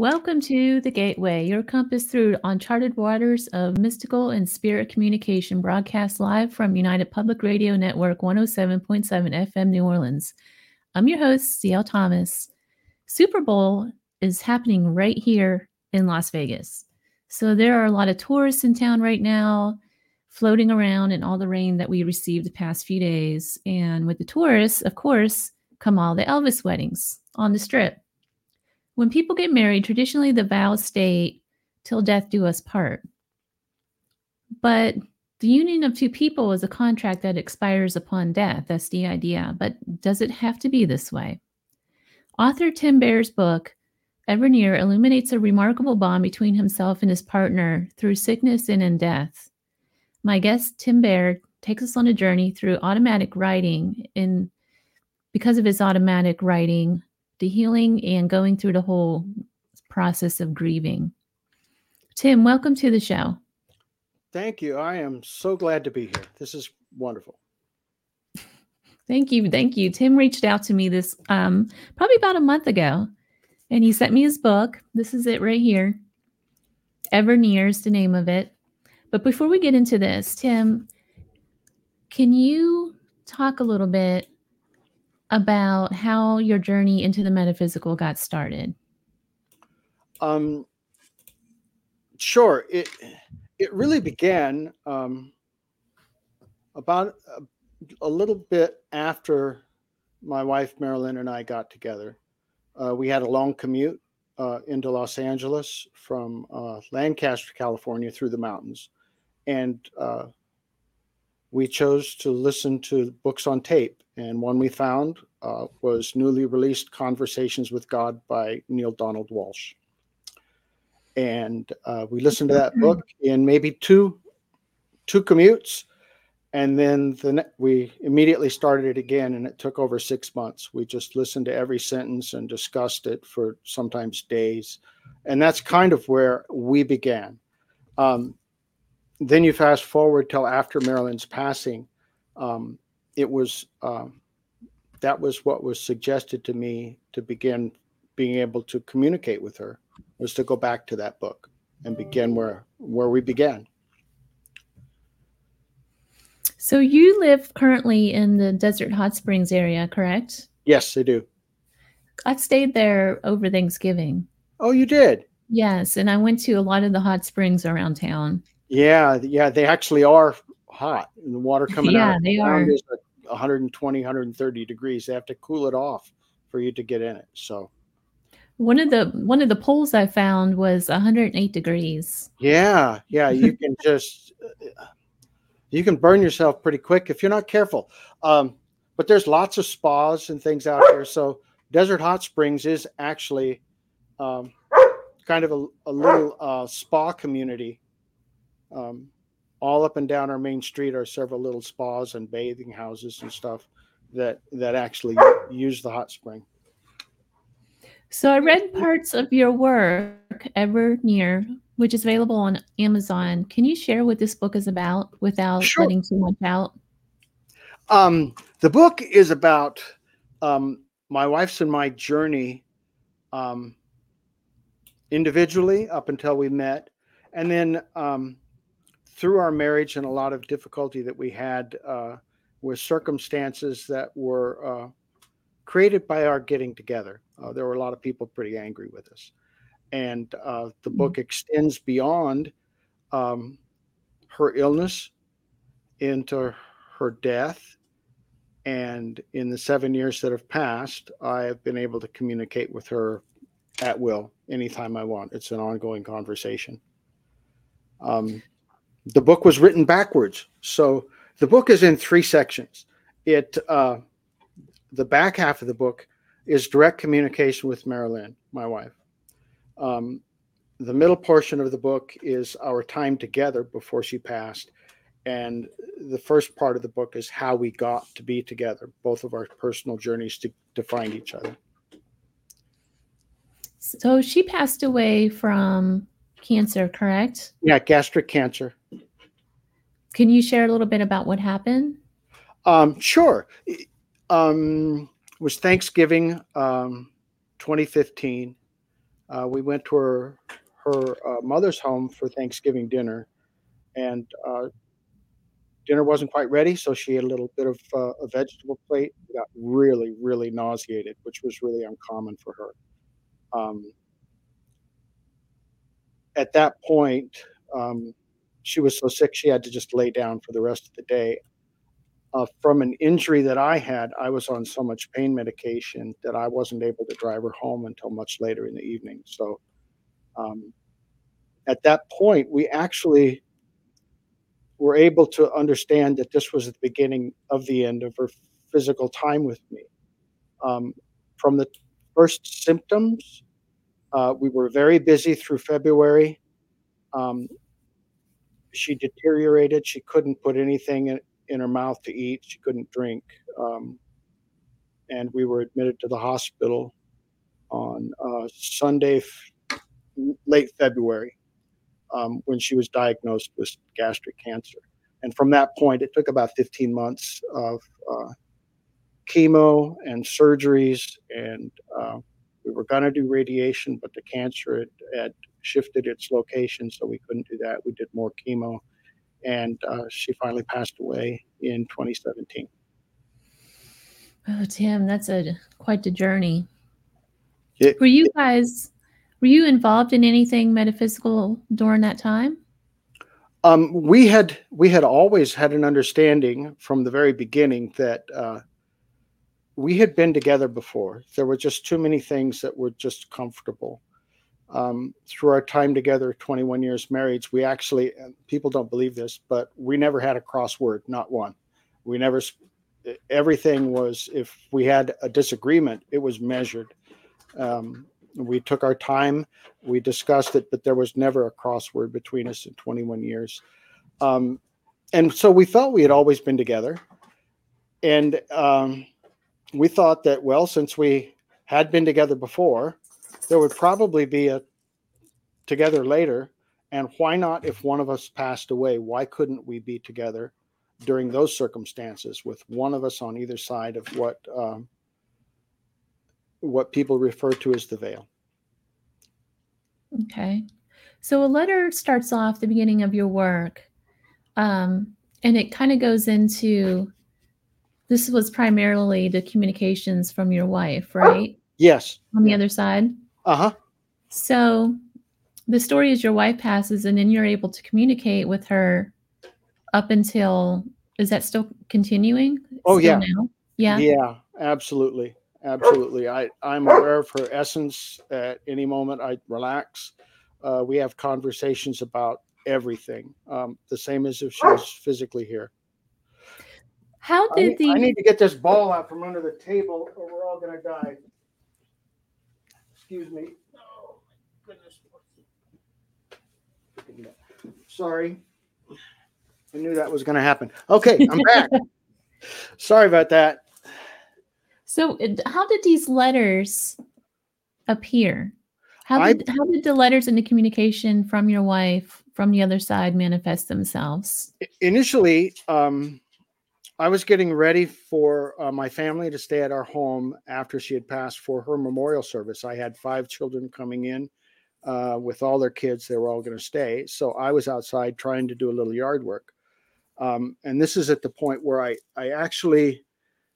Welcome to The Gateway, your compass through uncharted waters of mystical and spirit communication, broadcast live from United Public Radio Network 107.7 FM New Orleans. I'm your host, CL Thomas. Super Bowl is happening right here in Las Vegas. So there are a lot of tourists in town right now, floating around in all the rain that we received the past few days. And with the tourists, of course, come all the Elvis weddings on the strip. When people get married, traditionally the vows state, till death do us part. But the union of two people is a contract that expires upon death. That's the idea. But does it have to be this way? Author Tim Bair's book, Ever Near, illuminates a remarkable bond between himself and his partner through sickness and in death. My guest, Tim Bair, takes us on a journey through automatic writing in because of his automatic writing the healing and going through the whole process of grieving. Tim, welcome to the show. Thank you. I am so glad to be here. This is wonderful. Thank you. Thank you. Tim reached out to me this um, probably about a month ago and he sent me his book. This is it right here. Ever Near is the name of it. But before we get into this, Tim, can you talk a little bit about how your journey into the metaphysical got started? Um, sure. It it really began um, about a, a, little bit after my wife Mari Lynn and I got together. Uh, we had a long commute uh, into Los Angeles from uh, Lancaster, California, through the mountains, and uh, we chose to listen to books on tape. And one we found uh, was newly released Conversations with God by Neale Donald Walsch. And uh, we listened to that book in maybe two two commutes, and then the ne- we immediately started it again, and it took over six months. We just listened to every sentence and discussed it for sometimes days, and that's kind of where we began. Um, then you fast forward till after Mari Lynn's passing. Um, it was um, that was what was suggested to me to begin being able to communicate with her was to go back to that book and begin where where we began. So you live currently in the Desert Hot Springs area, correct? Yes, I do. I stayed there over Thanksgiving. Oh, you did? Yes, and I went to a lot of the hot springs around town. Yeah, yeah, they actually are hot. And the water coming yeah, out. Yeah, they are. 120, 130 degrees. They have to cool it off for you to get in it. So one of the one of the poles I found was 108 degrees. Yeah, yeah, you can just you can burn yourself pretty quick if you're not careful. Um, but there's lots of spas and things out there. So Desert Hot Springs is actually um, kind of a, a little uh, spa community. Um, all up and down our main street are several little spas and bathing houses and stuff that that actually use the hot spring. So I read parts of your work, Ever Near, which is available on Amazon. Can you share what this book is about without sure. letting too much out? Um, the book is about um, my wife's and my journey um, individually up until we met, and then um, through our marriage and a lot of difficulty that we had uh, with circumstances that were uh, created by our getting together. Uh, there were a lot of people pretty angry with us. And uh, the book mm-hmm. extends beyond um, her illness into her death. And in the seven years that have passed, I have been able to communicate with her at will anytime I want. It's an ongoing conversation. Um, the book was written backwards. So the book is in three sections. It uh, the back half of the book is direct communication with Mari Lynn, my wife. Um, the middle portion of the book is our time together before she passed, and the first part of the book is how we got to be together, both of our personal journeys to, to find each other. So she passed away from cancer, correct? Yeah, gastric cancer. Can you share a little bit about what happened? Um, sure. Um, it was Thanksgiving um, 2015. uh, we went to her her uh, mother's home for Thanksgiving dinner, and uh, dinner wasn't quite ready, so she ate a little bit of uh, a vegetable plate. Got really, really nauseated, which was really uncommon for her. Um, at that point, um, she was so sick she had to just lay down for the rest of the day. Uh, from an injury that I had, I was on so much pain medication that I wasn't able to drive her home until much later in the evening. So, um, at that point, we actually were able to understand that this was the beginning of the end of her physical time with me. Um, from the first symptoms, uh, we were very busy through February. Um, she deteriorated. She couldn't put anything in, in her mouth to eat. She couldn't drink. Um, and we were admitted to the hospital on uh, Sunday, f- late February um, when she was diagnosed with gastric cancer. And from that point, it took about 15 months of uh, chemo and surgeries. And uh, we were going to do radiation, but the cancer had, had, shifted its location, so we couldn't do that. We did more chemo. And uh, she finally passed away in 2017. Oh, Tim, that's a quite the journey. It, Were you guys were you involved in anything metaphysical during that time? Um, we had we had always had an understanding from the very beginning that uh, we had been together before. There were just too many things that were just comfortable. Um, through our time together, 21 years married, we actually people don't believe this, but we never had a crossword, not one. We never. Everything was if we had a disagreement, it was measured. Um, we took our time, we discussed it, but there was never a crossword between us in 21 years. Um, and so we felt we had always been together. And um, we thought that, well, since we had been together before, there would probably be a together later. And why not if one of us passed away? Why couldn't we be together during those circumstances with one of us on either side of what um, what people refer to as the veil. Okay. So a letter starts off the beginning of your work, um, and it kind of goes into this was primarily the communications from your wife, right? Yes. On the other side? Uh huh. So the story is your wife passes, and then you're able to communicate with her up until is that still continuing? Oh, still yeah. Now? Yeah. Yeah, absolutely absolutely. I, I'm aware of her essence. At any moment, I relax. Uh, we have conversations about everything, um, the same as if she was physically here. How did I, the? I need to get this ball out from under the table, or we're all going to die. Excuse me. Oh my goodness. Sorry. I knew that was going to happen. Okay, I'm back. Sorry about that. So, how did these letters appear? How did, I, how did the letters and the communication from your wife from the other side manifest themselves? Initially, um, I was getting ready for uh, my family to stay at our home after she had passed for her memorial service. I had five children coming in uh, with all their kids. They were all going to stay. So I was outside trying to do a little yard work. Um, and this is at the point where I, I actually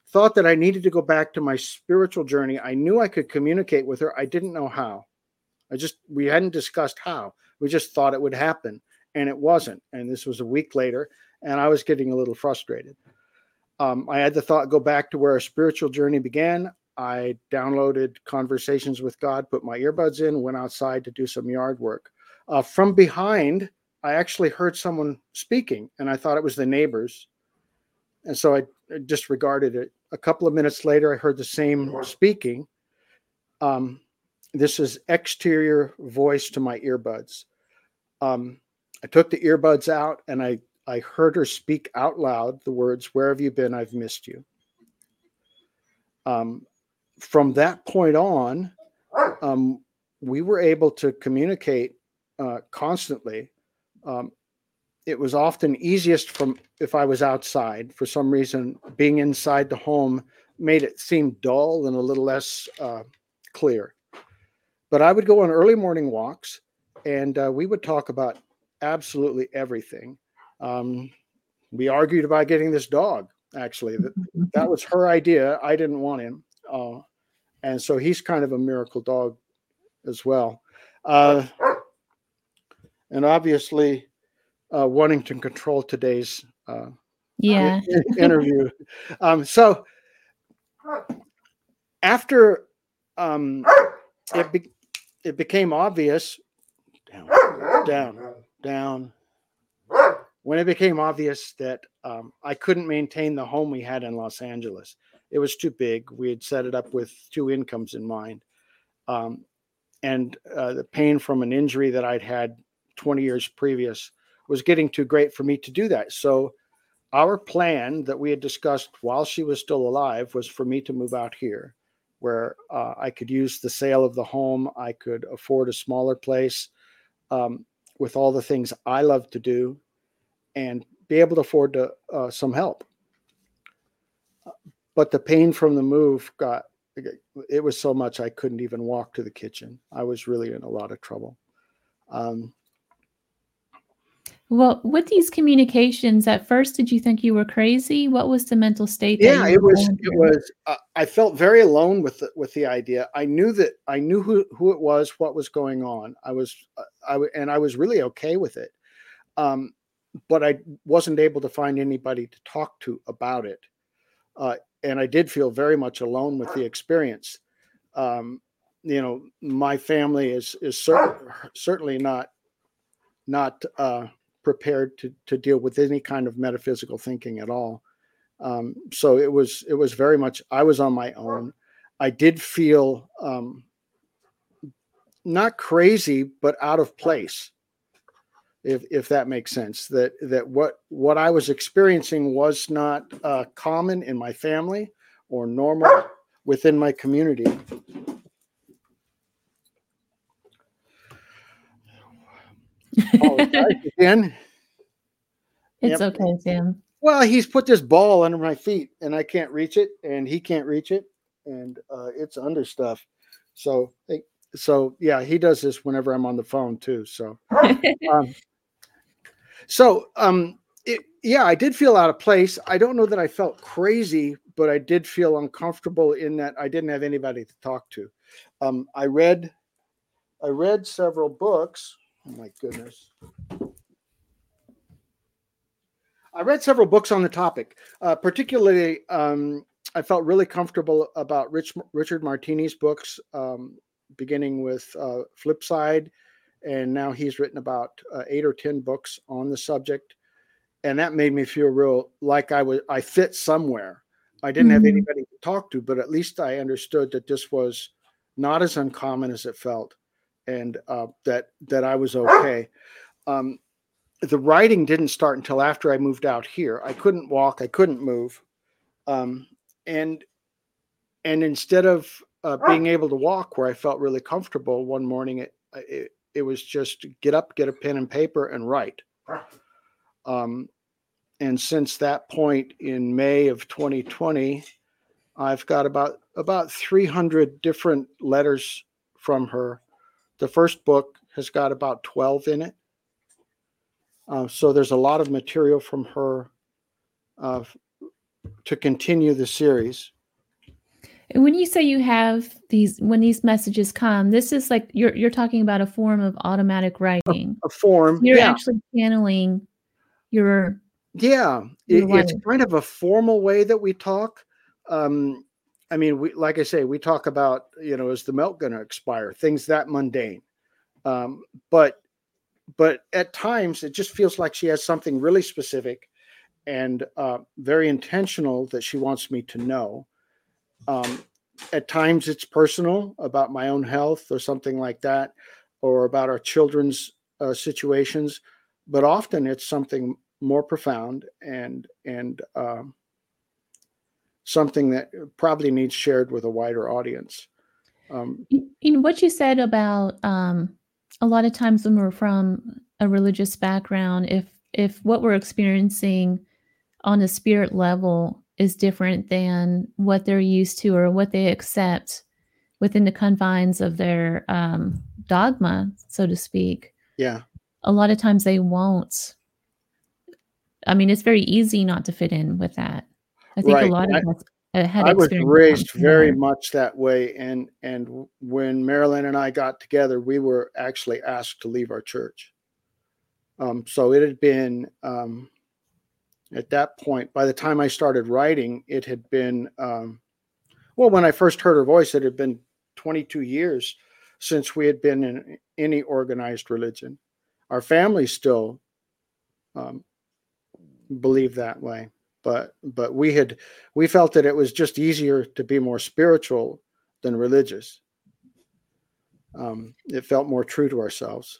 thought that I needed to go back to my spiritual journey. I knew I could communicate with her. I didn't know how. I just, we hadn't discussed how. We just thought it would happen and it wasn't. And this was a week later and I was getting a little frustrated. Um, I had the thought go back to where our spiritual journey began. I downloaded Conversations with God, put my earbuds in, went outside to do some yard work. Uh, from behind, I actually heard someone speaking, and I thought it was the neighbors. And so I disregarded it. A couple of minutes later, I heard the same speaking. Um, this is exterior voice to my earbuds. Um, I took the earbuds out and I, I heard her speak out loud the words, Where have you been? I've missed you. Um, from that point on, um, we were able to communicate uh, constantly. Um, it was often easiest from if I was outside. For some reason, being inside the home made it seem dull and a little less uh, clear. but I would go on early morning walks, and uh, we would talk about absolutely everything. Um, we argued about getting this dog. Actually, that that was her idea. I didn't want him, uh, and so he's kind of a miracle dog as well. Uh, and obviously, uh, wanting to control today's uh, yeah interview. Um, so after um, it be- it became obvious down down down when it became obvious that um, I couldn't maintain the home we had in Los Angeles. It was too big. We had set it up with two incomes in mind. Um, and uh, the pain from an injury that I'd had 20 years previous was getting too great for me to do that. So, our plan that we had discussed while she was still alive was for me to move out here where uh, I could use the sale of the home. I could afford a smaller place um, with all the things I love to do and be able to afford to, uh, some help. But the pain from the move got, it was so much I couldn't even walk to the kitchen. I was really in a lot of trouble. Um, well, with these communications, at first, did you think you were crazy? What was the mental state? Yeah, it was. It was. Uh, I felt very alone with the, with the idea. I knew that I knew who who it was, what was going on. I was, uh, I and I was really okay with it. Um, but I wasn't able to find anybody to talk to about it, uh, and I did feel very much alone with the experience. Um, you know, my family is is certainly not not uh, prepared to to deal with any kind of metaphysical thinking at all. Um, so it was it was very much I was on my own. I did feel um, not crazy, but out of place, if if that makes sense. That that what what I was experiencing was not uh, common in my family or normal within my community. oh, again. It's yep. okay, Sam. Well, he's put this ball under my feet, and I can't reach it, and he can't reach it, and uh, it's under stuff. So, so yeah, he does this whenever I'm on the phone too. So, um, so um, it, yeah, I did feel out of place. I don't know that I felt crazy, but I did feel uncomfortable in that I didn't have anybody to talk to. Um, I read, I read several books. Oh my goodness. I read several books on the topic. Uh, particularly, um, I felt really comfortable about Rich, Richard Martini's books, um, beginning with uh, Flipside, and now he's written about uh, eight or ten books on the subject, and that made me feel real like I was I fit somewhere. I didn't mm-hmm. have anybody to talk to, but at least I understood that this was not as uncommon as it felt, and uh, that that I was okay. Um, the writing didn't start until after I moved out here. I couldn't walk, I couldn't move, um, and and instead of uh, being able to walk where I felt really comfortable, one morning it, it it was just get up, get a pen and paper, and write. Um, and since that point in May of 2020, I've got about about 300 different letters from her. The first book has got about 12 in it. Uh, so there's a lot of material from her uh, to continue the series. And when you say you have these, when these messages come, this is like you're you're talking about a form of automatic writing. A, a form. You're yeah. actually channeling your. Yeah, it, it's kind of a formal way that we talk. Um, I mean, we like I say, we talk about you know, is the milk going to expire? Things that mundane. Um, but but at times it just feels like she has something really specific and uh, very intentional that she wants me to know. Um, at times it's personal about my own health or something like that, or about our children's uh, situations, but often it's something more profound and and um, something that probably needs shared with a wider audience. Um, in what you said about um, a lot of times when we're from a religious background, if if what we're experiencing on a spirit level is different than what they're used to or what they accept, within the confines of their um, dogma, so to speak. Yeah. A lot of times they won't. I mean, it's very easy not to fit in with that. I think Right. a lot I- of us uh, had I was raised very much that way, and and when Mari Lynn and I got together, we were actually asked to leave our church. Um, so it had been um, at that point. By the time I started writing, it had been um, well. When I first heard her voice, it had been 22 years since we had been in any organized religion. Our family still um, believed that way but but we had we felt that it was just easier to be more spiritual than religious um, it felt more true to ourselves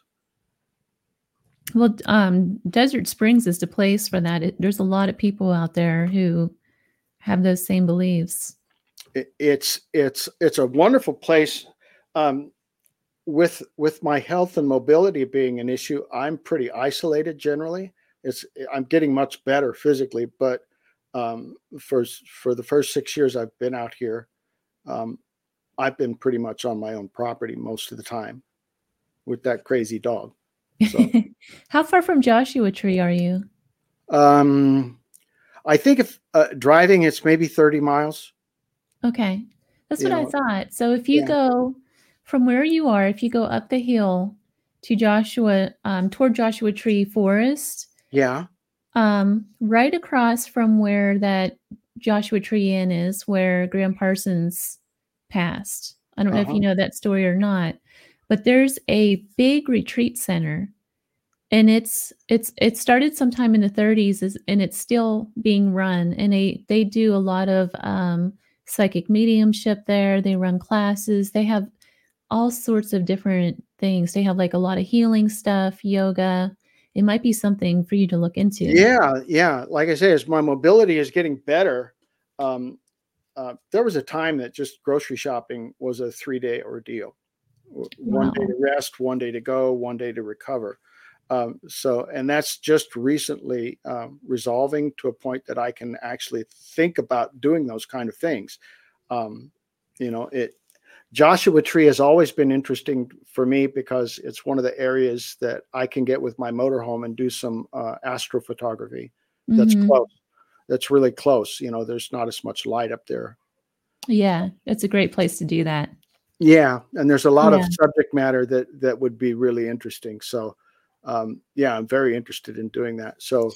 Well, um, Desert Springs is the place for that. It, there's a lot of people out there who have those same beliefs. it, it's it's it's a wonderful place um, with with my health and mobility being an issue i'm pretty isolated generally it's i'm getting much better physically but um, for for the first six years i've been out here um, i've been pretty much on my own property most of the time with that crazy dog So- How far from Joshua Tree are you? um, i think if uh, driving it's maybe 30 miles Okay. That's You what I thought. So if you yeah. go from where you are, if you go up the hill to Joshua, um, toward Joshua Tree Forest, yeah um, right across from where that Joshua Tree Inn is, where Gram Parsons passed. I don't know if Uh-huh. you know that story or not, but there's a big retreat center, and it's it's it started sometime in the 30s, and it's still being run. And they they do a lot of um, psychic mediumship there. They run classes. They have all sorts of different things. They have like a lot of healing stuff, yoga. It might be something for you to look into. Yeah, yeah. Like I say, as my mobility is getting better, um, uh, there was a time that just grocery shopping was a three day ordeal. One day to rest, one day to go, one day to recover. Um, so, and that's just recently um, resolving to a point that I can actually think about doing those kind of things. Um, you know, it Joshua Tree has always been interesting for me because it's one of the areas that I can get with my motorhome and do some uh, astrophotography. That's Mhm. close. That's really close. You know, there's not as much light up there. Yeah, it's a great place to do that. Yeah, and there's a lot Yeah. of subject matter that that would be really interesting. So, um, yeah, I'm very interested in doing that. So,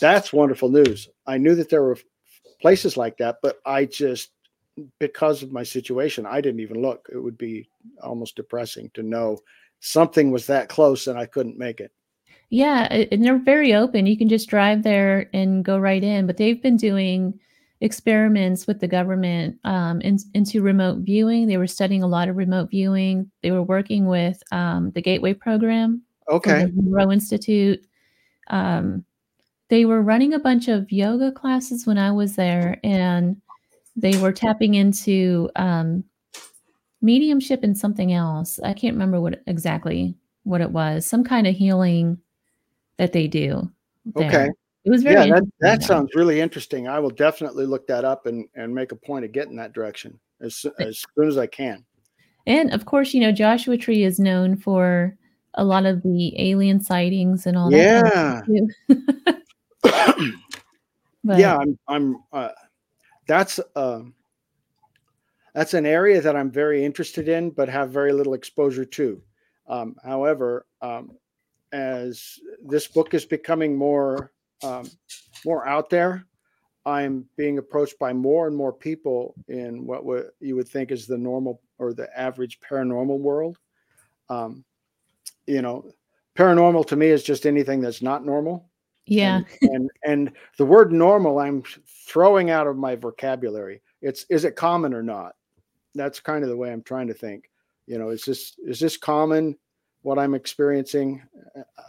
that's wonderful news. I knew that there were places like that, but I just because of my situation, I didn't even look. It would be almost depressing to know something was that close and I couldn't make it. Yeah, and they're very open. You can just drive there and go right in. But they've been doing experiments with the government um, in, into remote viewing. They were studying a lot of remote viewing. They were working with um, the Gateway program Okay. the Monroe Institute. Um, they were running a bunch of yoga classes when I was there, and they were tapping into um, mediumship and something else. I can't remember what exactly what it was. Some kind of healing that they do. there. Okay. It was very Yeah, that, that sounds really interesting. I will definitely look that up and, and make a point of getting that direction as, as soon as I can. And of course, you know, Joshua Tree is known for a lot of the alien sightings and all that. Yeah. kind of stuff, too. But yeah, I'm, I'm, uh, that's, um, that's an area that I'm very interested in, but have very little exposure to. Um, however, um, as this book is becoming more, um, more out there, I'm being approached by more and more people in what would you would think is the normal or the average paranormal world. Um, you know, paranormal to me is just anything that's not normal. yeah, And, and and the word normal I'm throwing out of my vocabulary. It's is it common or not? That's kind of the way I'm trying to think. You know, is this is this common what I'm experiencing?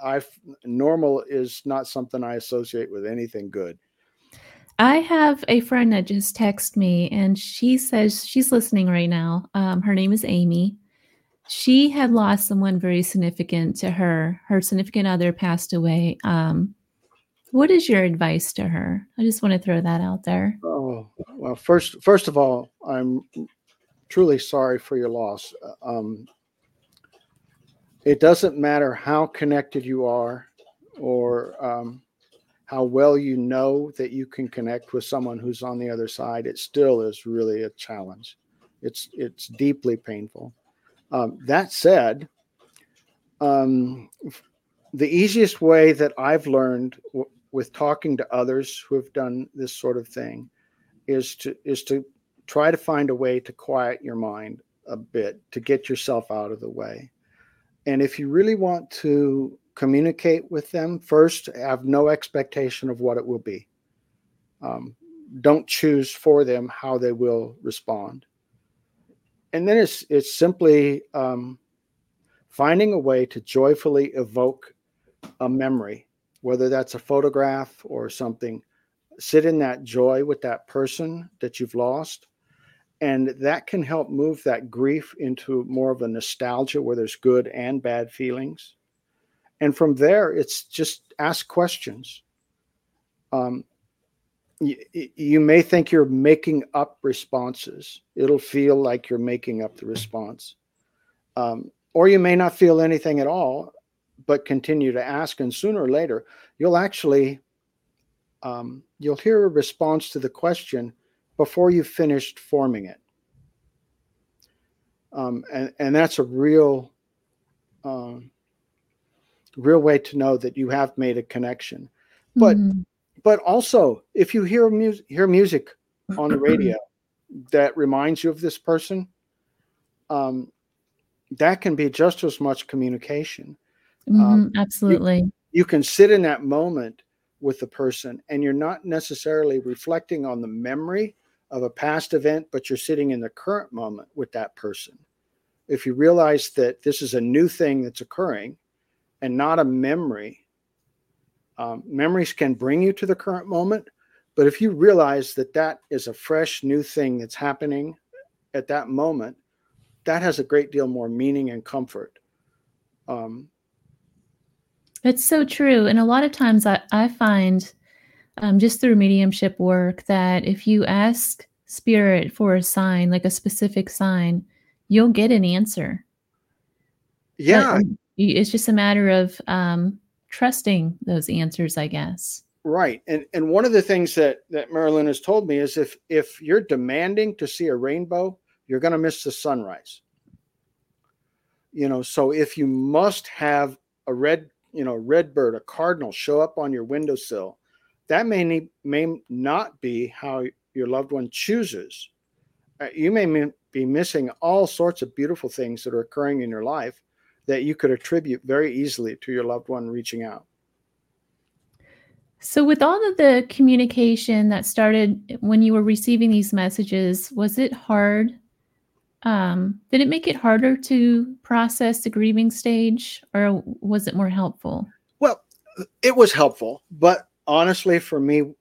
I normal is not something I associate with anything good. I have a friend that just texted me and she says she's listening right now. Um, her name is Amy. She had lost someone very significant to her. Her significant other passed away. Um, what is your advice to her? I just want to throw that out there. Oh well, first first of all, I'm truly sorry for your loss. Um, it doesn't matter how connected you are or um, how well you know that you can connect with someone who's on the other side. It still is really a challenge. It's it's deeply painful. Um, that said, um, the easiest way that I've learned w- with talking to others who have done this sort of thing is to is to try to find a way to quiet your mind a bit to get yourself out of the way. And if you really want to communicate with them, first have no expectation of what it will be. Um, don't choose for them how they will respond. And then it's it's simply um, finding a way to joyfully evoke a memory, whether that's a photograph or something. Sit in that joy with that person that you've lost. And that can help move that grief into more of a nostalgia where there's good and bad feelings. And from there, it's just ask questions. Um, you, you may think you're making up responses. It'll feel like you're making up the response. Um, or you may not feel anything at all but continue to ask and sooner or later you'll actually um, you'll hear a response to the question before you've finished forming it um, and, and that's a real um, real way to know that you have made a connection but mm-hmm. but also if you hear music hear music on the radio that reminds you of this person um, that can be just as much communication. Mm-hmm, um, absolutely. You, you can sit in that moment with the person and you're not necessarily reflecting on the memory of a past event, but you're sitting in the current moment with that person. If you realize that this is a new thing that's occurring and not a memory, um, memories can bring you to the current moment. But if you realize that that is a fresh new thing that's happening at that moment, that has a great deal more meaning and comfort. Um, it's so true. And a lot of times I, I find um, just through mediumship work that if you ask spirit for a sign, like a specific sign, you'll get an answer. Yeah. But it's just a matter of um, trusting those answers, I guess. Right. And and one of the things that that Mari Lynn has told me is if if you're demanding to see a rainbow, you're going to miss the sunrise. You know, so if you must have a red, you know, red bird, a cardinal show up on your windowsill, that may need, may not be how your loved one chooses. Uh, you may be missing all sorts of beautiful things that are occurring in your life that you could attribute very easily to your loved one reaching out. So, with all of the communication that started when you were receiving these messages, was it hard um, did it make it harder to process the grieving stage or was it more helpful? Well, it was helpful, but honestly, for me,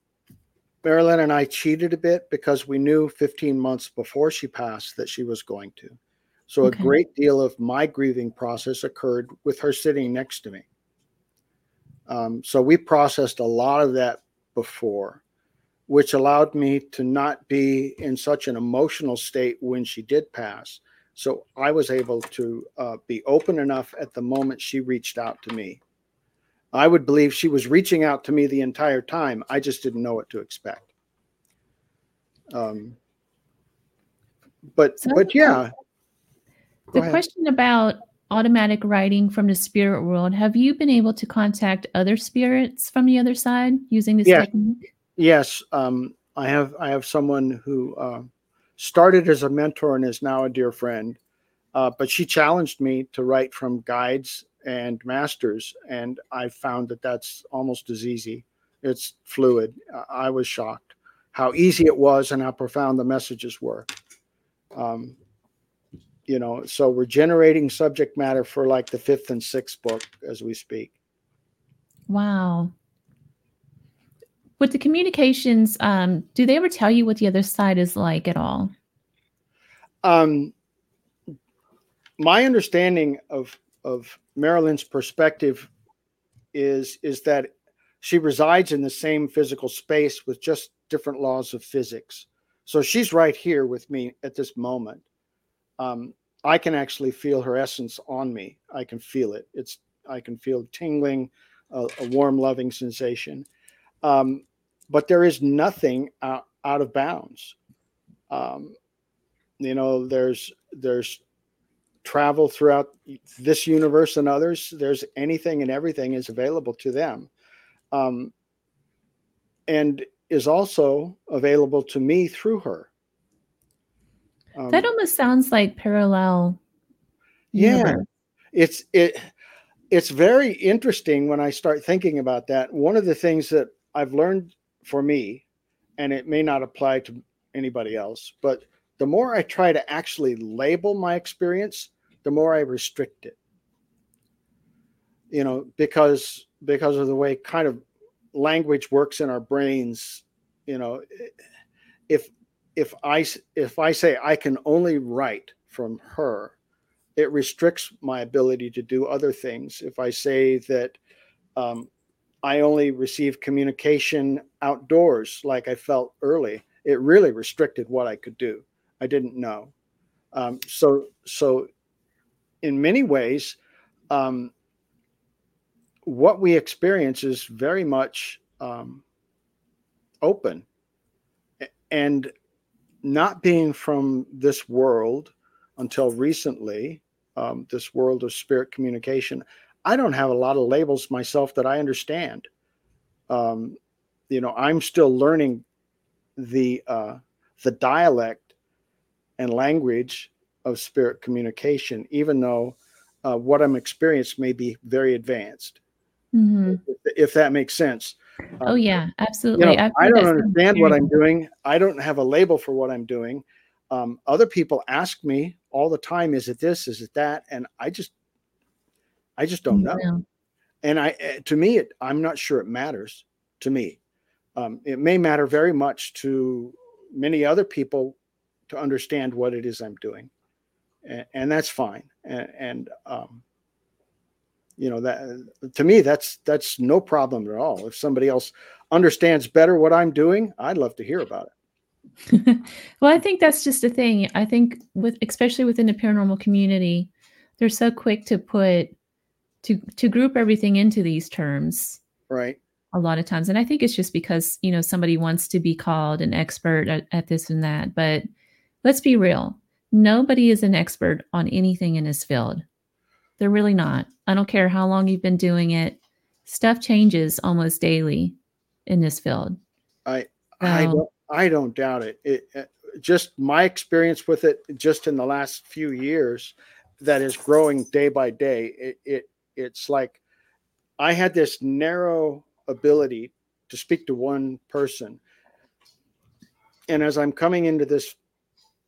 Mari Lynn and I cheated a bit because we knew 15 months before she passed that she was going to. So okay. a great deal of my grieving process occurred with her sitting next to me. Um, so we processed a lot of that before which allowed me to not be in such an emotional state when she did pass. So I was able to uh, be open enough at the moment she reached out to me. I would believe she was reaching out to me the entire time. I just didn't know what to expect. Um, but so but yeah. The question about automatic writing from the spirit world. Have you been able to contact other spirits from the other side using this yeah. technique? Yes, um, I have. I have someone who uh, started as a mentor and is now a dear friend. Uh, but she challenged me to write from guides and masters, and I found that that's almost as easy. It's fluid. I was shocked how easy it was and how profound the messages were. Um, you know, so we're generating subject matter for like the fifth and sixth book as we speak. Wow. With the communications, um, do they ever tell you what the other side is like at all? Um, my understanding of of Mari Lynn's perspective is is that she resides in the same physical space with just different laws of physics. So she's right here with me at this moment. um, I can actually feel her essence on me. I can feel it. It's I can feel tingling, a, a warm, loving sensation. Um, but there is nothing out, out of bounds. Um, you know, there's there's travel throughout this universe and others. There's anything and everything is available to them, um, and is also available to me through her. Um, that almost sounds like parallel. Yeah, universe. it's it. It's very interesting when I start thinking about that. One of the things that I've learned for me, and it may not apply to anybody else, but the more I try to actually label my experience, the more I restrict it. You know, because because of the way kind of language works in our brains, you know, if if I if I say I can only write from her, it restricts my ability to do other things. If I say that um, I only receive communication outdoors, like I felt early, it really restricted what I could do. I didn't know. Um, so so, in many ways, um, what we experience is very much um, open and not being from this world until recently, um, this world of spirit communication, I don't have a lot of labels myself that I understand. Um, you know, I'm still learning the uh, the dialect and language of spirit communication, even though uh, what I'm experiencing may be very advanced. Mm-hmm. If, if, that makes sense. Oh um, yeah, absolutely. You know, I don't understand what I'm doing. I don't have a label for what I'm doing. Um, other people ask me all the time, "Is it this? Is it that?" And I just, I just don't know. Yeah. And I, eh, to me, it, I'm not sure it matters to me. Um, it may matter very much to many other people to understand what it is I'm doing, and, and that's fine. And, and um, you know that to me that's that's no problem at all. If somebody else understands better what i'm doing i'd love to hear about it. Well i think that's just a thing. I think with especially within the paranormal community they're so quick to put to to group everything into these terms right. a lot of times. And i think it's just because you know somebody wants to be called an expert at, at this and that. But let's be real nobody is an expert on anything in this field they're really not. I don't care how long you've been doing it. Stuff changes almost daily in this field. I I don't I don't doubt it. It uh, just my experience with it just in the last few years that is growing day by day. It, it it's like I had this narrow ability to speak to one person. And as I'm coming into this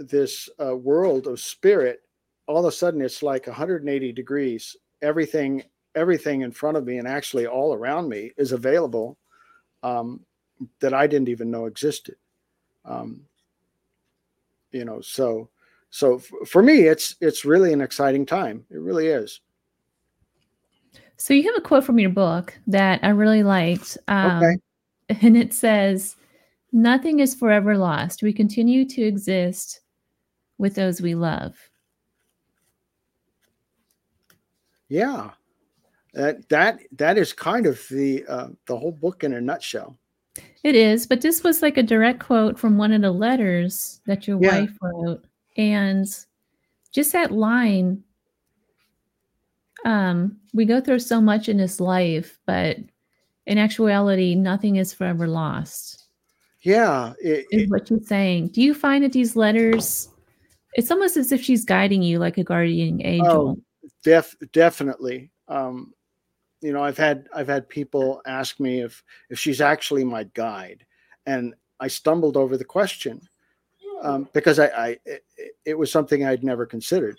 this uh, world of spirit, all of a sudden it's like 180 degrees. Everything, everything in front of me and actually all around me is available um, that I didn't even know existed. Um, you know, so so f- for me, it's it's really an exciting time. It really is. So you have a quote from your book that I really liked, um, okay. and it says, "Nothing is forever lost. We continue to exist with those we love." Yeah, that that that is kind of the uh, the whole book in a nutshell. It is, but this was like a direct quote from one of the letters that your yeah. wife wrote, and just that line. Um, we go through so much in this life, but in actuality, nothing is forever lost. Yeah, it, is what you're saying. Do you find that these letters? It's almost as if she's guiding you like a guardian angel. Oh, def definitely. Um, you know, I've had I've had people ask me if if she's actually my guide, and I stumbled over the question um, because I, I it, it, was something I'd never considered.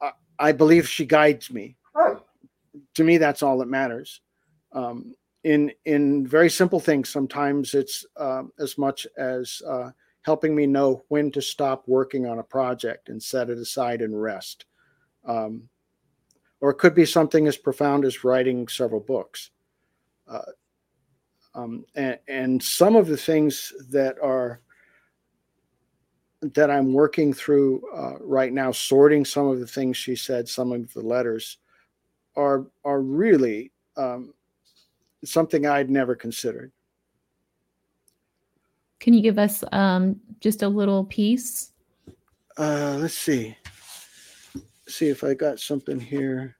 I, I, believe she guides me. To me, that's all that matters. Um, in in very simple things, sometimes it's uh, as much as uh, helping me know when to stop working on a project and set it aside and rest. Um, or it could be something as profound as writing several books. Uh, um, and, and, some of the things that are that I'm working through uh, right now, sorting some of the things she said, some of the letters, are are really um, something I'd never considered. Can you give us um, just a little piece? Uh, let's see. See if I got something here.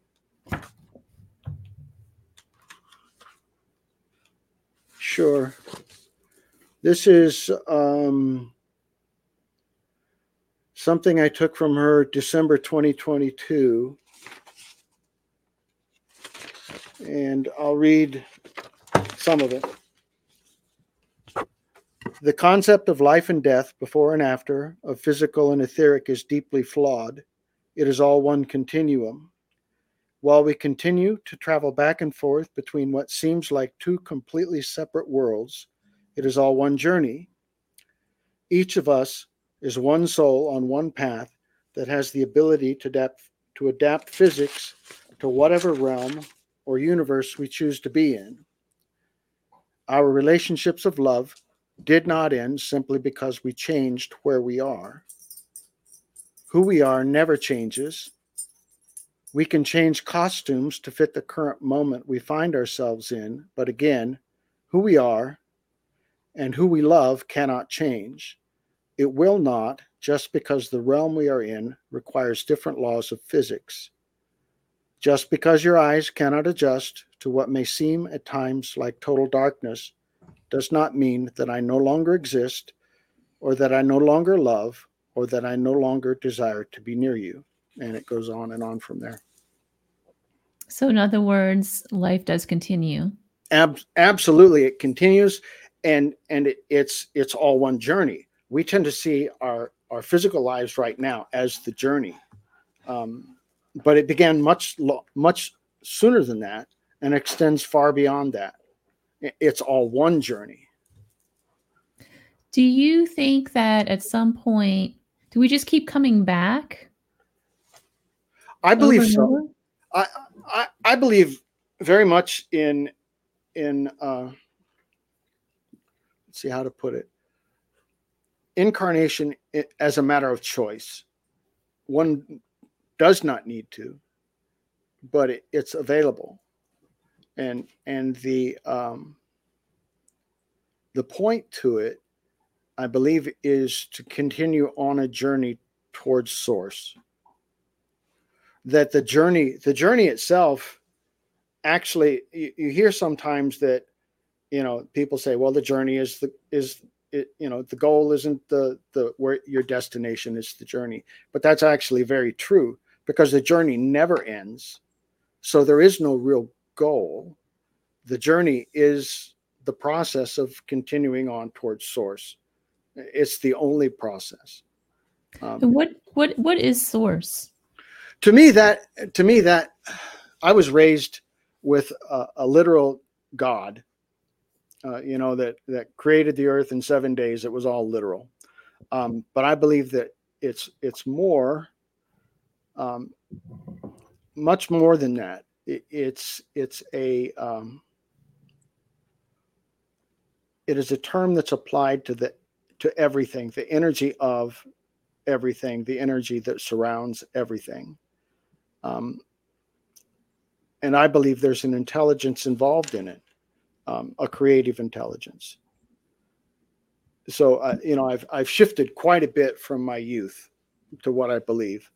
Sure. This is um, something I took from her December 2022. And I'll read some of it. The concept of life and death, before and after, of physical and etheric, is deeply flawed. It is all one continuum. While we continue to travel back and forth between what seems like two completely separate worlds, it is all one journey. Each of us is one soul on one path that has the ability to adapt, to adapt physics to whatever realm or universe we choose to be in. Our relationships of love did not end simply because we changed where we are. Who we are never changes. We can change costumes to fit the current moment we find ourselves in, but again, who we are and who we love cannot change. It will not, just because the realm we are in requires different laws of physics. Just because your eyes cannot adjust to what may seem at times like total darkness does not mean that I no longer exist, or that I no longer love, or that I no longer desire to be near you. And it goes on and on from there. So, in other words, life does continue. Ab- absolutely, it continues, and and it, it's it's all one journey we tend to see our our physical lives right now as the journey um, but it began much much sooner than that and extends far beyond that it's all one journey. Do you think that at some point do we just keep coming back? I believe so. I, I i believe very much in in uh let's see how to put it. Incarnation as a matter of choice. One does not need to, but it, it's available, and and the um, the point to it, I believe, is to continue on a journey towards source. That the journey, the journey itself, actually, you, you hear sometimes that, you know, people say, well, the journey is the is it, you know the goal isn't the the where your destination is the journey but that's actually very true because the journey never ends so there is no real goal the journey is the process of continuing on towards source it's the only process um, what what what is source to me that to me that i was raised with a, a literal god uh, you know, that that created the earth in seven days. It was all literal, um, but I believe that it's it's more, um, much more than that. It, it's it's a um, it is a term that's applied to the to everything, the energy of everything, the energy that surrounds everything. Um, and I believe there's an intelligence involved in it um, a creative intelligence. So, uh, you know, I've, I've shifted quite a bit from my youth to what I believe.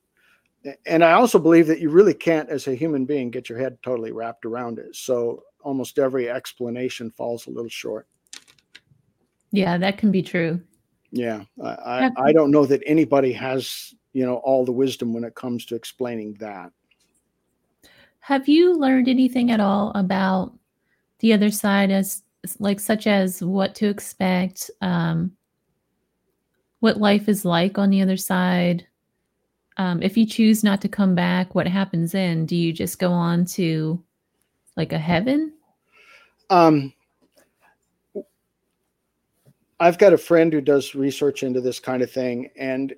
And I also believe that you really can't, as a human being, get your head totally wrapped around it. So almost every explanation falls a little short. Yeah, that can be true. Yeah, I, I don't know that anybody has, you know, all the wisdom when it comes to explaining that. Have you learned anything at all about the other side as like such as what to expect um, what life is like on the other side um, if you choose not to come back what happens then do you just go on to like a heaven um, i've got a friend who does research into this kind of thing and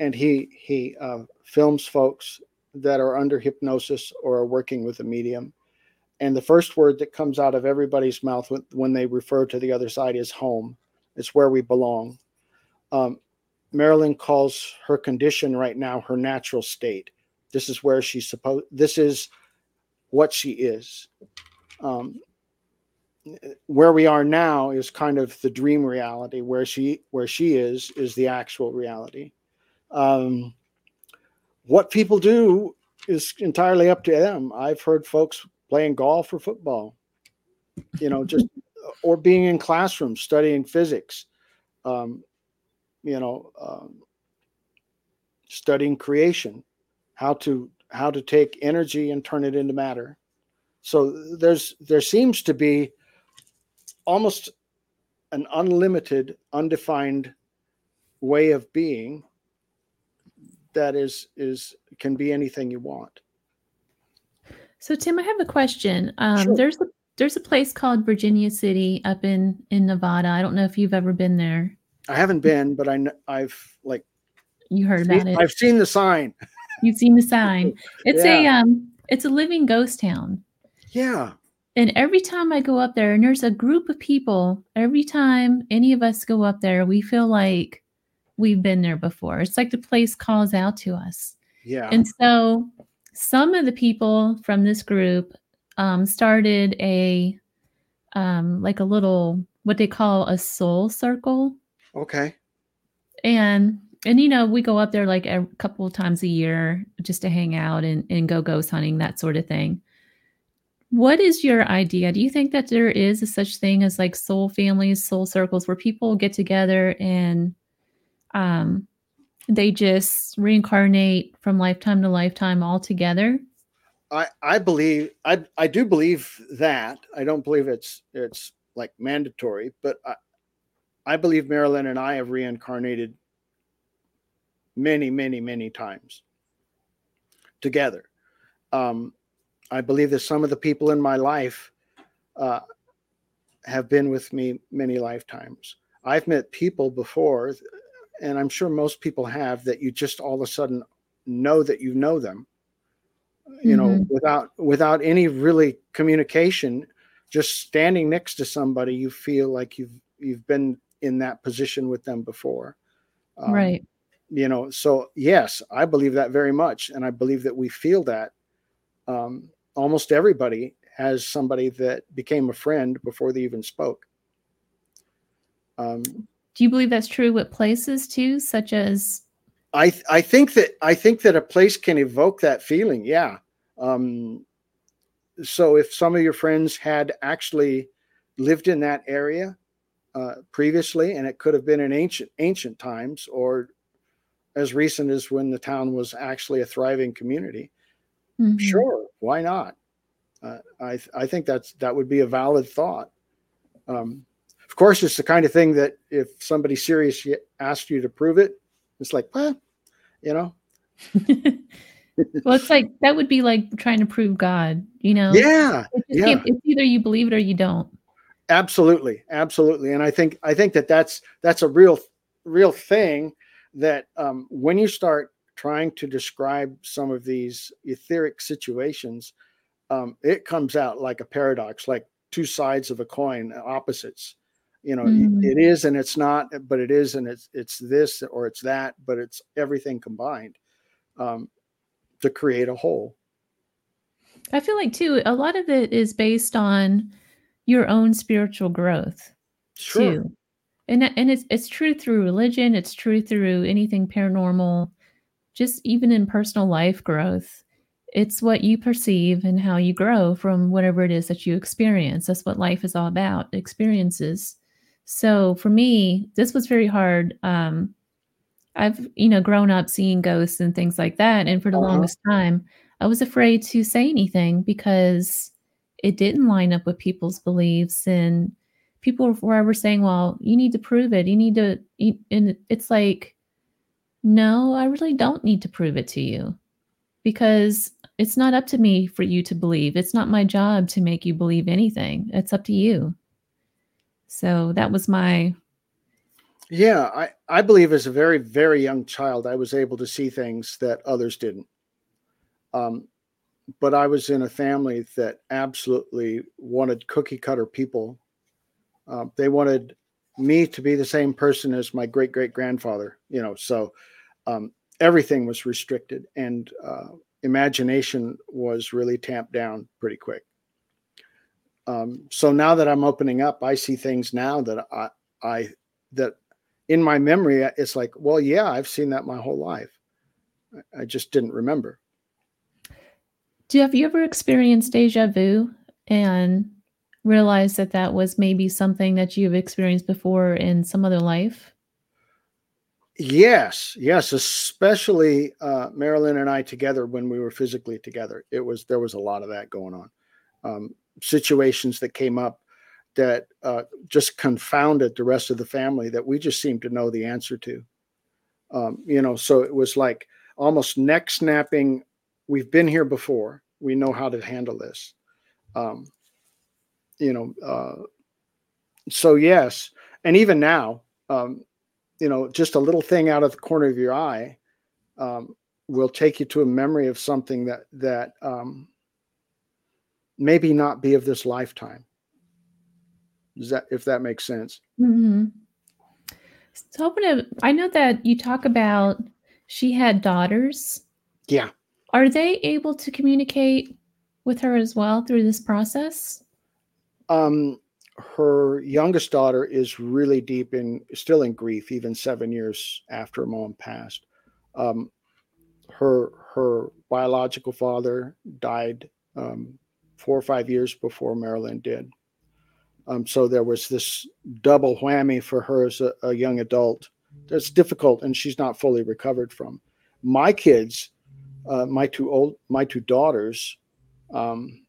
and he he uh, films folks that are under hypnosis or are working with a medium and the first word that comes out of everybody's mouth when, they refer to the other side is home. It's where we belong. Um, Mari Lynn calls her condition right now her natural state. This is where she's supposed. This is what she is. Um, where we are now is kind of the dream reality. Where she where she is is the actual reality. Um, what people do is entirely up to them. I've heard folks playing golf or football, you know, just or being in classrooms studying physics, um, you know, um, studying creation, how to how to take energy and turn it into matter. So there's there seems to be almost an unlimited, undefined way of being that is is can be anything you want. So Tim, I have a question. Um, sure. There's a there's a place called Virginia City up in in Nevada. I don't know if you've ever been there. I haven't been, but I I've like you heard about it. I've seen the sign. You've seen the sign. It's yeah. a um it's a living ghost town. Yeah. And every time I go up there and there's a group of people, every time any of us go up there, we feel like we've been there before. It's like the place calls out to us. Yeah. And so some of the people from this group um, started a um, like a little what they call a soul circle. Okay. And and you know we go up there like a couple of times a year just to hang out and, and go ghost hunting that sort of thing. What is your idea? Do you think that there is a such thing as like soul families soul circles where people get together and um they just reincarnate from lifetime to lifetime all together? I i believe i i do believe that. I don't believe it's it's like mandatory but i i believe Mari Lynn and i have reincarnated many, many, many times together. Um, I believe that some of the people in my life uh, have been with me many lifetimes. I've met people before, and I'm sure most people have, that you just all of a sudden know that you know them. You mm-hmm. know, without without any really communication, just standing next to somebody, you feel like you've you've been in that position with them before. Um, right. you know so yes i believe that very much and i believe that we feel that um, almost everybody has somebody that became a friend before they even spoke. Um, do you believe that's true with places too such as i i think that i think that a place can evoke that feeling yeah. Um, so if some of your friends had actually lived in that area uh, previously and it could have been in ancient ancient times or as recent as when the town was actually a thriving community. Mm-hmm. Sure, why not? Uh, I I think that's that would be a valid thought. Um, of course, it's the kind of thing that if somebody serious asked you to prove it, it's like, well, you know. well, it's like that would be like trying to prove God, you know? Yeah, yeah. It's either you believe it or you don't. Absolutely, absolutely, and I think I think that that's that's a real real thing that um, when you start trying to describe some of these etheric situations, um, it comes out like a paradox, like two sides of a coin, opposites. You know, mm. it is and it's not, but it is and it's it's this or it's that, but it's everything combined um, to create a whole. I feel like too, a lot of it is based on your own spiritual growth. Sure. Too and and it's it's true through religion it's true through anything paranormal just even in personal life growth it's what you perceive and how you grow from whatever it is that you experience that's what life is all about experiences so for me this was very hard um i've you know grown up seeing ghosts and things like that and for the uh-huh. longest time i was afraid to say anything because it didn't line up with people's beliefs and people were saying, well, you need to prove it. You need to, and it's like, no, I really don't need to prove it to you because it's not up to me for you to believe. It's not my job to make you believe anything. It's up to you. So that was my. Yeah, I, I believe as a very, very young child, I was able to see things that others didn't. Um, but I was in a family that absolutely wanted cookie cutter people uh, they wanted me to be the same person as my great great grandfather. You know, so um, everything was restricted, and uh, imagination was really tamped down pretty quick. Um, so now that I'm opening up, I see things now that I, I that in my memory, it's like, well, yeah, I've seen that my whole life. I just didn't remember. Do you have you ever experienced deja vu and realized that that was maybe something that you've experienced before in some other life? Yes, yes, especially uh, Mari Lynn and I together when we were physically together. It was there was a lot of that going on. Um, situations that came up that uh, just confounded the rest of the family that we just seemed to know the answer to. Um, you know, so it was like almost neck snapping. We've been here before. We know how to handle this. Um, you know, uh, so yes, and even now, um, you know, just a little thing out of the corner of your eye um, will take you to a memory of something that that um, maybe not be of this lifetime. Does that, if that makes sense? Mm-hmm. So, to, I know that you talk about she had daughters. Yeah. Are they able to communicate with her as well through this process? Um, her youngest daughter is really deep in, still in grief, even seven years after mom passed. Um, her her biological father died um, four or five years before Mari Lynn did. Um, so there was this double whammy for her as a, a, young adult that's difficult and she's not fully recovered from. My kids, uh, my two old, my two daughters, um,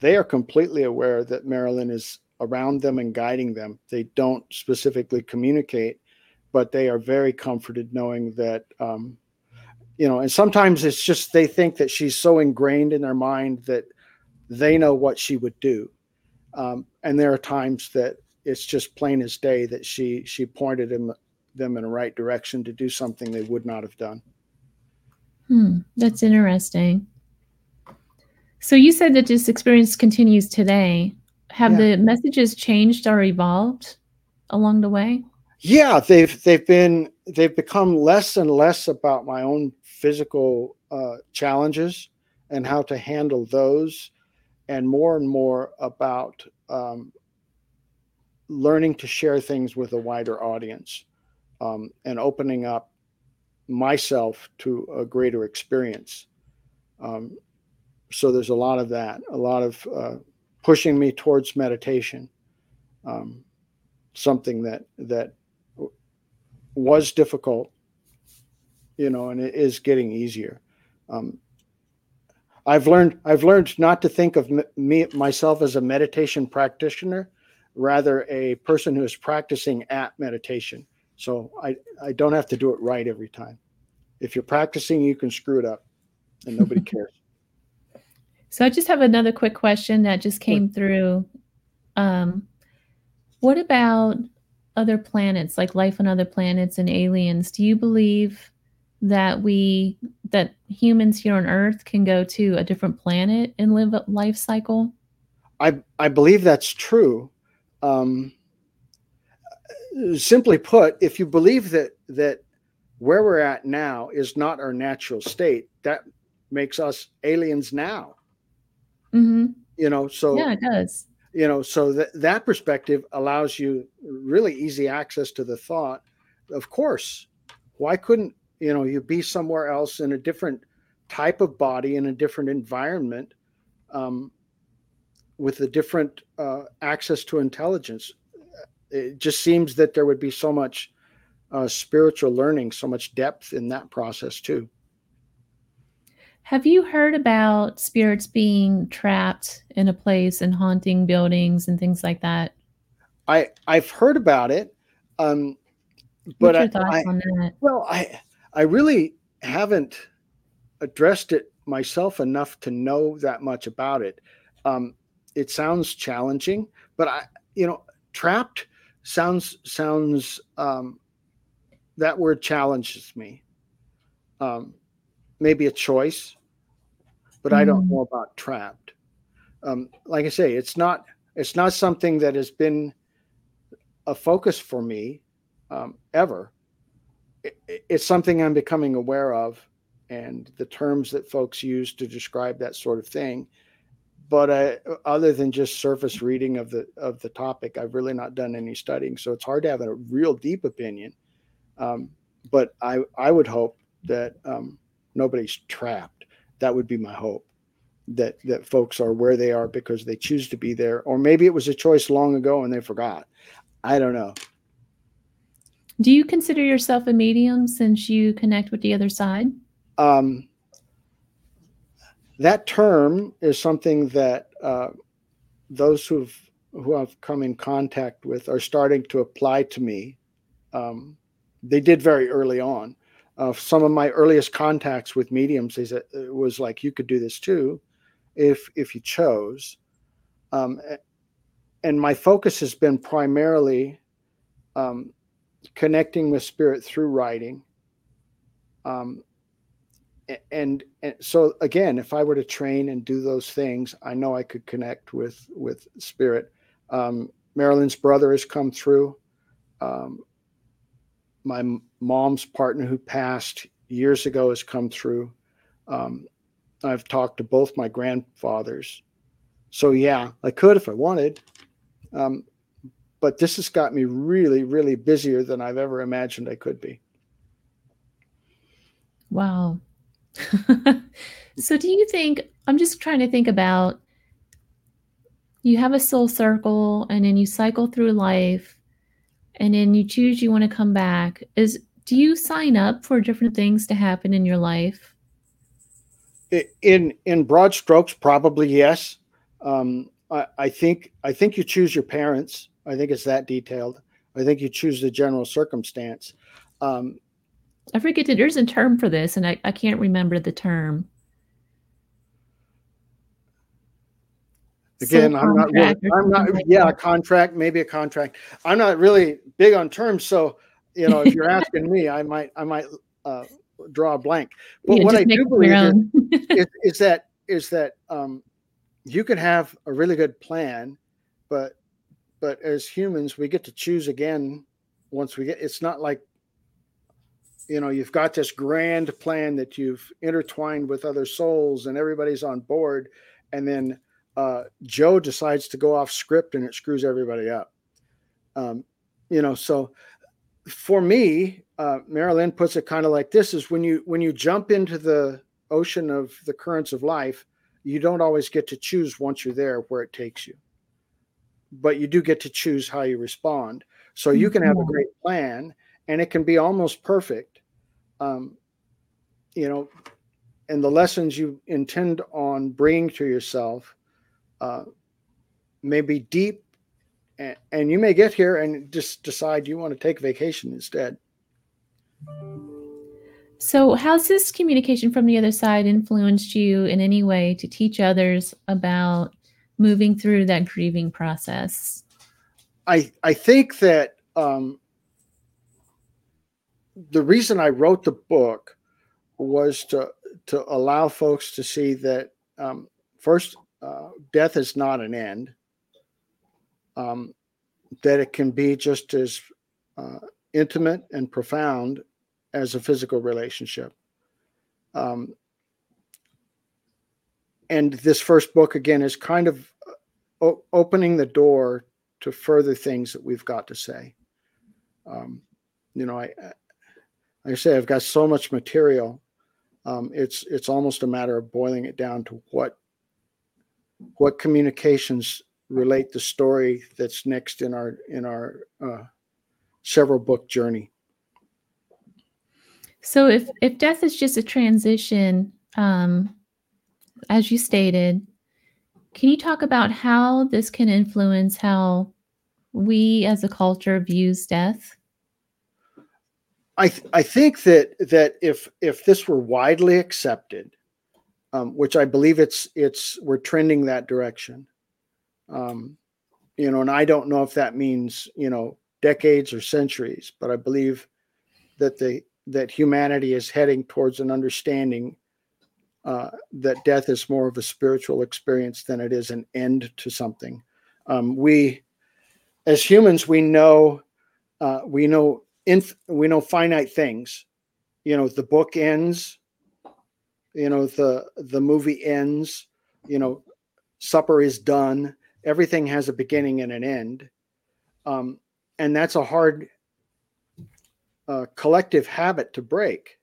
they are completely aware that Mari Lynn is around them and guiding them. They don't specifically communicate, but they are very comforted knowing that, um, you know, and sometimes it's just they think that she's so ingrained in their mind that they know what she would do. Um, and there are times that it's just plain as day that she she pointed them them in the right direction to do something they would not have done. Hmm, that's interesting. So you said that this experience continues today. Have yeah. the messages changed or evolved along the way? Yeah, they've they've been they've become less and less about my own physical uh, challenges and how to handle those, and more and more about um, learning to share things with a wider audience um, and opening up myself to a greater experience. Um, so there's a lot of that, a lot of uh, pushing me towards meditation, um, something that that was difficult, you know, and it is getting easier. Um, I've learned I've learned not to think of me myself as a meditation practitioner, rather a person who is practicing at meditation. So I I don't have to do it right every time. If you're practicing, you can screw it up, and nobody cares. So I just have another quick question that just came through. Um, what about other planets, like life on other planets and aliens? Do you believe that we that humans here on earth can go to a different planet and live a life cycle i i believe that's true um, simply put if you believe that that where we're at now is not our natural state. That makes us aliens now. Mm-hmm. you know so yeah it does. you know so that that perspective allows you really easy access to the thought. Of course why couldn't you know you be somewhere else in a different type of body in a different environment um, with a different uh, access to intelligence? It just seems that there would be so much uh, spiritual learning so much depth in that process too. Have you heard about spirits being trapped in a place and haunting buildings and things like that? I i've heard about it um but I, I, well i I really haven't addressed it myself enough to know that much about it. Um, it sounds challenging, but I, you know, trapped sounds sounds um, that word challenges me. Um, maybe a choice, but mm. I don't mm. know about trapped. Um, like I say, it's not it's not something that has been a focus for me um, ever. It, it's something I'm becoming aware of, and the terms that folks use to describe that sort of thing. But I, other than just surface reading of the of the topic, I've really not done any studying, so it's hard to have a real deep opinion. Um, but I I would hope that um, nobody's trapped. That would be my hope that that folks are where they are because they choose to be there or maybe it was a choice long ago and they forgot. I don't know. Do you consider yourself a medium since you connect with the other side? Um, that term is something that uh, those who've who i've come in contact with are starting to apply to me. Um, they did very early on uh, some of my earliest contacts with mediums is it was like you could do this too if if you chose. Um, and my focus has been primarily um, connecting with spirit through writing. Um, and, and so again, if I were to train and do those things, I know I could connect with with spirit. Um, Mari Lynn's brother has come through. Um, my mom's partner, who passed years ago, has come through. Um, I've talked to both my grandfathers. So yeah, I could if I wanted. Um, but this has got me really, really busier than I've ever imagined I could be. Wow. so do you think I'm just trying to think about you have a soul circle and then you cycle through life and then you choose you want to come back is do you sign up for different things to happen in your life in in broad strokes, probably yes. Um, I, I, think I think you choose your parents. I think it's that detailed. I think you choose the general circumstance. Um, I forget that there's a term for this, and I, I can't remember the term. Again, I'm not. Really, I'm not. Like yeah, that. a contract, maybe a contract. I'm not really big on terms, so you know, if you're asking me, I might, I might uh, draw a blank. But yeah, what I do believe is, is, is, that is that um, you can have a really good plan, but but as humans, we get to choose again once we get. It's not like you know you've got this grand plan that you've intertwined with other souls and everybody's on board, and then uh, Joe decides to go off script and it screws everybody up. Um, you know, so for me, uh, Mari Lynn puts it kind of like this: is when you when you jump into the ocean of the currents of life, you don't always get to choose once you're there where it takes you, but you do get to choose how you respond. So you can have a mm-hmm. great plan, and it can be almost perfect, um, you know, and the lessons you intend on bringing to yourself uh, may be deep and, and you may get here and just decide you want to take vacation instead. So, how's this communication from the other side influenced you in any way to teach others about moving through that grieving process? I I think that um, the reason I wrote the book was to to allow folks to see that um, first, uh, death is not an end um, that it can be just as uh, intimate and profound as a physical relationship. Um, and this first book, again, is kind of uh, o- opening the door to further things that we've got to say. Um, you know, I, I say I've got so much material. Um, it's it's almost a matter of boiling it down to what what communications relate the story that's next in our in our uh, several book journey. So if if death is just a transition, um, as you stated, can you talk about how this can influence how we as a culture views death? I th- I think that that if if this were widely accepted, um, which I believe it's it's we're trending that direction, um, you know, and I don't know if that means, you know, decades or centuries, but I believe that the that humanity is heading towards an understanding uh, that death is more of a spiritual experience than it is an end to something. Um, we as humans, we know uh, we know inf- we know finite things. You know, the book ends. You know, the the movie ends. You know, supper is done. Everything has a beginning and an end, um, and that's a hard uh, collective habit to break.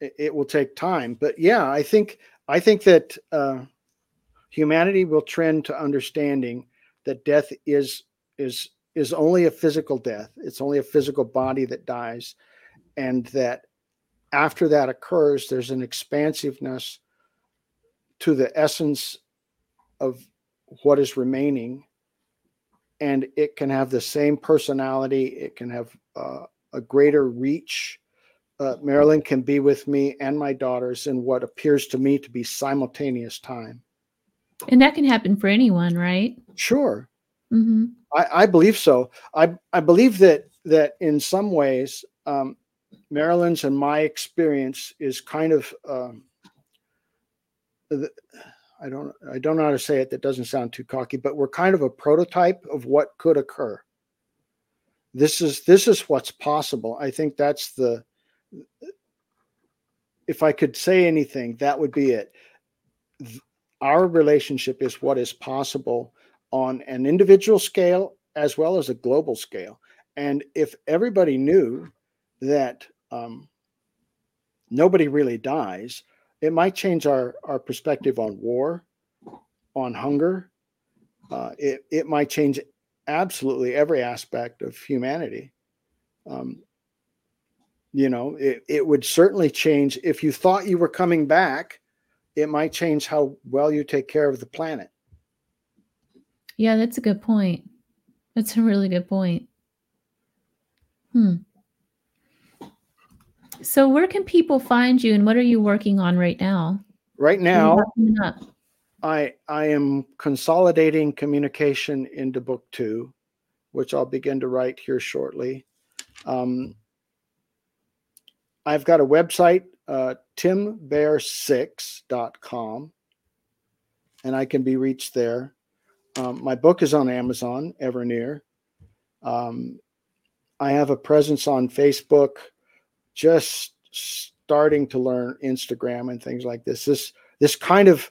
It, it, will take time, but yeah, I think I think that uh, humanity will trend to understanding that death is is is only a physical death. It's only a physical body that dies, and that after that occurs, there's an expansiveness to the essence of what is remaining, and it can have the same personality. It can have uh, a greater reach. Uh, Mari Lynn can be with me and my daughters in what appears to me to be simultaneous time. And that can happen for anyone, right? Sure. Mm-hmm. I, I, believe so. I, I believe that that in some ways, um, Mari Lynn's and my experience is kind of um, I don't I don't know how to say it that doesn't sound too cocky, but we're kind of a prototype of what could occur. This is this is what's possible. I think that's the if I could say anything, that would be it. Our relationship is what is possible on an individual scale as well as a global scale. And if everybody knew that um, nobody really dies, it might change our, our perspective on war, on hunger. Uh, it, it might change absolutely every aspect of humanity. Um, you know, it, it would certainly change if you thought you were coming back, it might change how well you take care of the planet. Yeah, that's a good point. That's a really good point. Hmm. So, where can people find you, and what are you working on right now? Right now, I I am consolidating communication into book two, which I'll begin to write here shortly. Um, I've got a website, uh, timbair6.com, and I can be reached there. Um, my book is on Amazon, Evernear. Um, I have a presence on Facebook, just starting to learn Instagram and things like this. This this kind of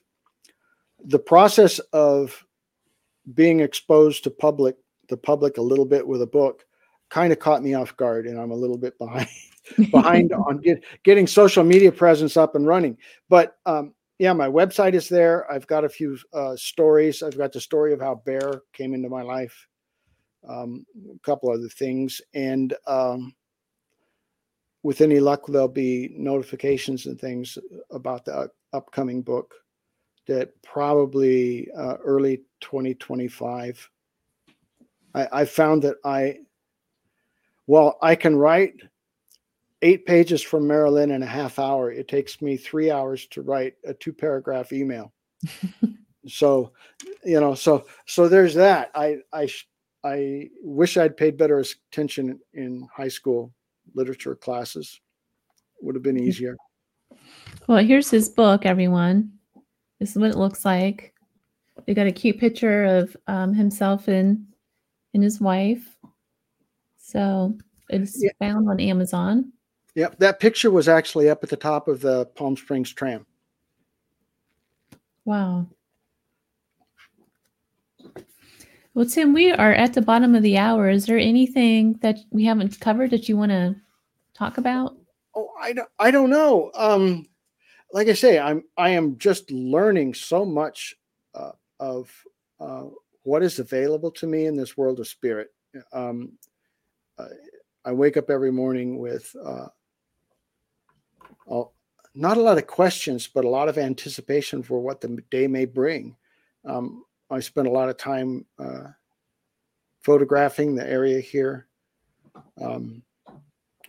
the process of being exposed to public the public a little bit with a book kind of caught me off guard, and I'm a little bit behind behind on get, getting social media presence up and running. But um, yeah, my website is there. I've got a few uh, stories. I've got the story of how Bear came into my life, um, a couple other things, and um, with any luck, there'll be notifications and things about the upcoming book that probably uh, early 2025. I, I found that I, well, I can write eight pages from Mari Lynn in a half hour. It takes me three hours to write a two paragraph email. so, you know, so so there's that. I I I wish I'd paid better attention in high school literature classes. Would have been easier. Well, here's his book, everyone. This is what it looks like. We got a cute picture of um, himself and and his wife. So it's yeah. found on Amazon. Yep, that picture was actually up at the top of the Palm Springs tram. Wow. Well, Tim, we are at the bottom of the hour. Is there anything that we haven't covered that you want to talk about? Oh, I don't, I don't know. Um, like I say, I'm I am just learning so much uh, of uh, what is available to me in this world of spirit. Um, uh, I wake up every morning with uh, not a lot of questions, but a lot of anticipation for what the day may bring. Um, I spent a lot of time uh, photographing the area here, um,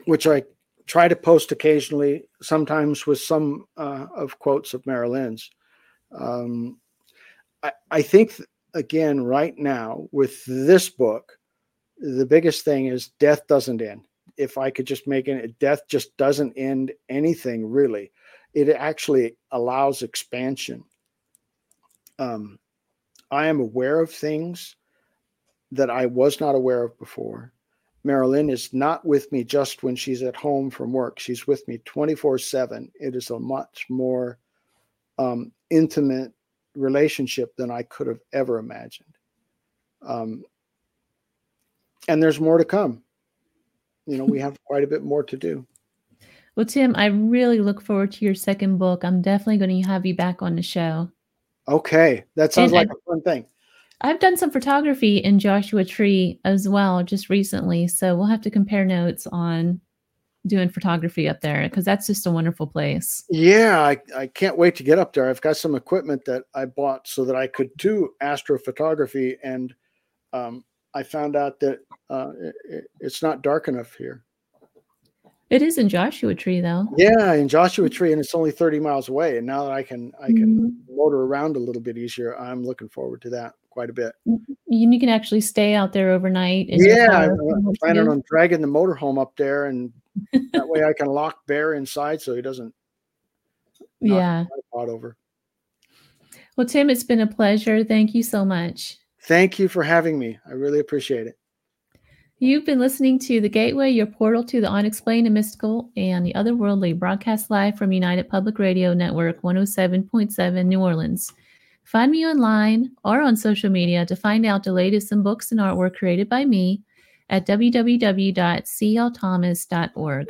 which I try to post occasionally, sometimes with some uh, of quotes of Mari Lynn's. Um, I, I think, again, right now with this book, the biggest thing is death doesn't end if I could just make it, death just doesn't end anything really. It actually allows expansion. Um, I am aware of things that I was not aware of before. Mari Lynn is not with me just when she's at home from work. She's with me 24 7. It is a much more um, intimate relationship than I could have ever imagined. Um, and there's more to come. You know, we have quite a bit more to do. Well, Tim, I really look forward to your second book. I'm definitely going to have you back on the show. Okay. That sounds and like I, a fun thing. I've done some photography in Joshua Tree as well just recently. So we'll have to compare notes on doing photography up there because that's just a wonderful place. Yeah, I, I can't wait to get up there. I've got some equipment that I bought so that I could do astrophotography. And um, I found out that uh, it, it's not dark enough here. It is in Joshua Tree, though. Yeah, in Joshua Tree, and it's only thirty miles away. And now that I can, I can mm-hmm. motor around a little bit easier. I'm looking forward to that quite a bit. Mm-hmm. You can actually stay out there overnight. Yeah, I'm planning on dragging the motorhome up there, and that way I can lock Bear inside so he doesn't. Yeah. Pot over. Well, Tim, it's been a pleasure. Thank you so much. Thank you for having me. I really appreciate it. You've been listening to The Gateway, your portal to the unexplained and mystical and the otherworldly, broadcast live from United Public Radio Network 107.7 New Orleans. Find me online or on social media to find out the latest in books and artwork created by me at www.clthomas.org.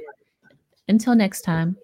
Until next time.